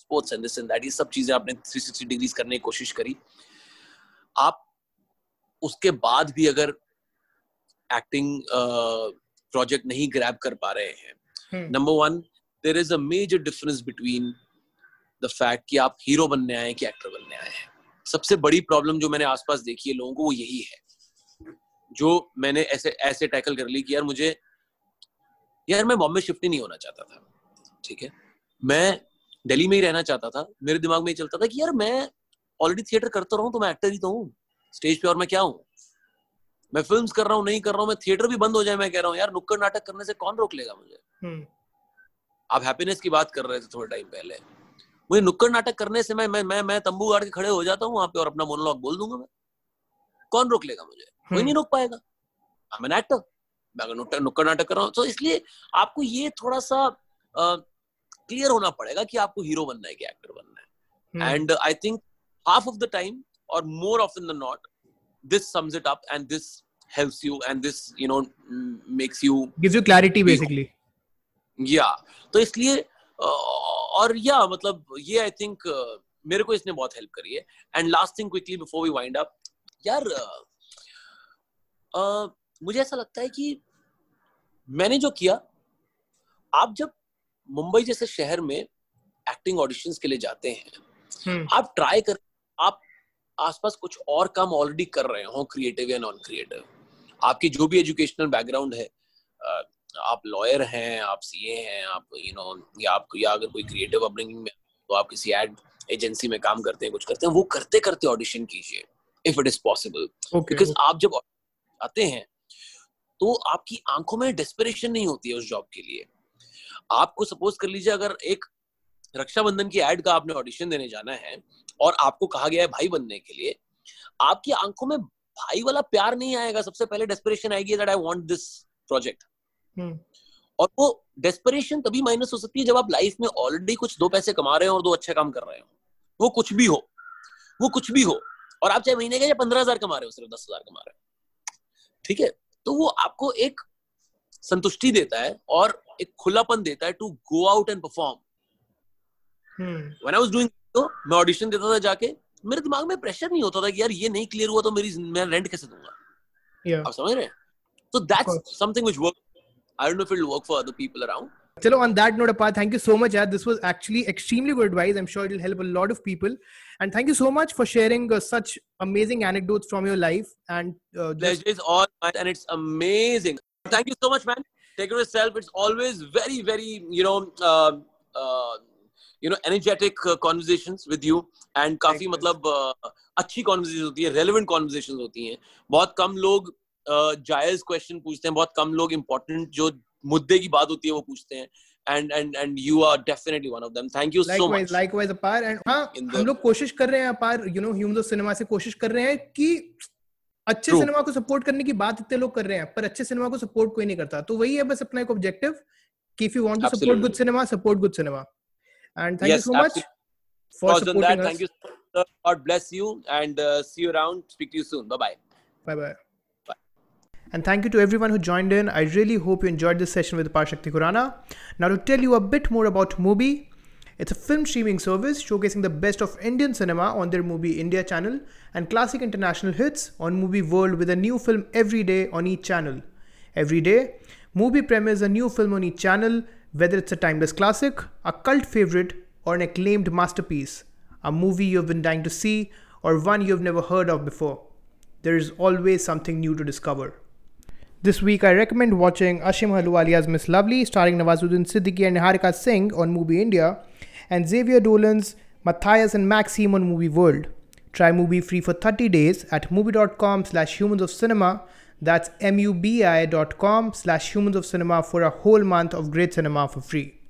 [SPEAKER 2] sports and this and that ये सब चीज़ें आपने 360 डिग्रीज करने की कोशिश करी। आप उसके बाद भी अगर एक्टिंग प्रोजेक्ट नहीं ग्रैब कर पा रहे हैं. Number one there is a major difference between the fact कि आप हीरो बनने आए हैं कि एक्टर बनने आए हैं। सबसे बड़ी प्रॉब्लम जो मैंने आसपास देखी है लोगों को वो यही है। जो मैंने ऐसे ऐसे टैकल कर ली कि यार मुझे यार मैं बॉम्बे शिफ्ट ही नहीं होना चाहता था ठीक है? मैं दिल्ली में ही रहना चाहता था। मेरे दिमाग में ये चलता था कि यार मैं ऑलरेडी थिएटर करता रहा हूँ तो मैं एक्टर ही तो हूँ। स्टेज पे और मैं क्या हूँ? मैं फिल्म्स कर रहा हूँ नहीं कर रहा हूँ मैं थिएटर भी बंद हो जाए मैं कह रहा हूँ यार नुक्कड़ नाटक करने से कौन रोक लेगा मुझे?
[SPEAKER 1] Hmm.
[SPEAKER 2] आप हैप्पीनेस की बात कर रहे थे थोड़े टाइम पहले। मुझे नुक्कड़ नाटक करने से मैं मैं मैं मैं तंबू गाड़ के खड़े हो जाता हूँ वहाँ पे और अपना मोनोलॉग बोल दूँगा मैं। कौन रोक लेगा मुझे? कोई
[SPEAKER 1] Hmm.
[SPEAKER 2] नहीं रोक पाएगा। मैं एक्टर मैं अगर नुक्कड़ नुक्कड़ नाटक कर रहा हूँ तो इसलिए आपको ये थोड़ा सा क्लियर होना पड़ेगा कि आपको हीरो बनना है कि एक्टर बनना है। and uh, i think half of the time or more often than not this sums it up and this helps you and this you know makes you
[SPEAKER 1] gives you clarity basically.
[SPEAKER 2] Yeah. तो इसलिए और या मतलब ये I think मेरे को इसने बहुत हेल्प करी है and last thing quickly before we wind up यार uh, uh, मुझे ऐसा लगता है कि मैंने जो किया आप जब मुंबई जैसे शहर में एक्टिंग ऑडिशंस के लिए जाते हैं
[SPEAKER 1] Hmm.
[SPEAKER 2] आप ट्राई कर आप आसपास कुछ और काम ऑलरेडी कर रहे हो क्रिएटिव या नॉन क्रिएटिव आपकी जो भी एजुकेशनल बैकग्राउंड है अ, आप लॉयर हैं आप सीए हैं आप यू नो या आप या अगर कोई क्रिएटिव अपब्रिंगिंग में तो आप किसी एड एजेंसी में काम करते हैं कुछ करते हैं वो करते करते ऑडिशन कीजिए if it is
[SPEAKER 1] possible
[SPEAKER 2] because आप जब आते हैं तो आपकी आँखों में डेस्परेशन नहीं होती है उस जॉब के लिए। आपको सपोज़ कर लीजिए अगर एक रक्षाबंधन की एड का आपने ऑडिशन देने जाना है और आपको कहा गया है भाई बनने के लिए आपकी आँखों में भाई वाला प्यार नहीं आएगा सबसे पहले डेस्परेशन आएगी that I want this
[SPEAKER 1] project.
[SPEAKER 2] और वो डेस्परेशन तभी माइनस हो सकती है जब आप लाइफ में ऑलरेडी कुछ दो पैसे कमा रहे हो और दो अच्छे काम कर रहे हो। वो कुछ भी हो वो कुछ भी हो और आप चाहे महीने के या पंद्रह हज़ार कमा रहे हो सिर्फ़ दस हज़ार कमा रहे हो। ठीक है? तो वो आपको एक संतुष्टि देता है और एक खुलापन देता है to go out and
[SPEAKER 1] perform.
[SPEAKER 2] When I was doing तो मैं ऑडिशन देता था जाके मेरे दिमाग में प्रेशर नहीं होता था कि यार ये नहीं क्लियर हुआ तो मेरी मैं रेंट कैसे दूँगा?
[SPEAKER 1] Yeah.
[SPEAKER 2] आप समझ रहे हैं? तो that's something which work I don't know if it will work for other people around
[SPEAKER 1] chalo, on that note, Apar, thank you so much. Yaar. This was actually extremely good advice. I'm sure it'll help a lot of people. And thank you so much for sharing uh, such amazing anecdotes from your life. And uh,
[SPEAKER 2] pleasure is all mine, and it's amazing. Thank you so much, man. Take care of yourself. It's always very, very, you know, uh, uh, you know, energetic uh, conversations with you. And काफी मतलब uh, अच्छी conversations होती है, relevant conversations होती हैं. बहुत कम लोग uh, जायज़ क्वेश्चन पूछते हैं बहुत कम लोग इंपॉर्टेंट जो मुद्दे की बात होती है वो पूछते हैं and and and you are definitely one of them thank you
[SPEAKER 1] likewise,
[SPEAKER 2] so much
[SPEAKER 1] likewise apar and हाँ हम लोग कोशिश कर रहे हैं अपार you know ह्यूमन सिनेमा से कोशिश कर रहे हैं कि अच्छे True. सिनेमा को सपोर्ट करने की बात इतने लोग कर रहे हैं पर अच्छे सिनेमा को सपोर्ट कोई नहीं करता तो वही है बस अपना एक ऑब्जेक्टिव कि if you want to Absolutely. support good cinema support good cinema and thank yes, you so much for supporting that, us
[SPEAKER 2] thank you God bless you and uh, see you around speak to you soon
[SPEAKER 1] and thank you to everyone who joined in. I really hope you enjoyed this session with Parshakti Kurana. Now, to tell you a bit more about Mubi, it's a film streaming service showcasing the best of Indian cinema on their Mubi India channel and classic international hits on Mubi World with a new film every day on each channel. Every day, Mubi premieres a new film on each channel, whether it's a timeless classic, a cult favorite, or an acclaimed masterpiece, a movie you've been dying to see, or one you've never heard of before. There is always something new to discover. This week, I recommend watching Ashim Ahluwalia's Miss Lovely, starring Nawazuddin Siddiqui and Niharika Singh on Movie India, and Xavier Dolan's Matthias and Maxime on Movie World. Try Movie free for 30 days at movie.com slash humans of cinema. That's mubi.com slash humans of cinema for a whole month of great cinema for free.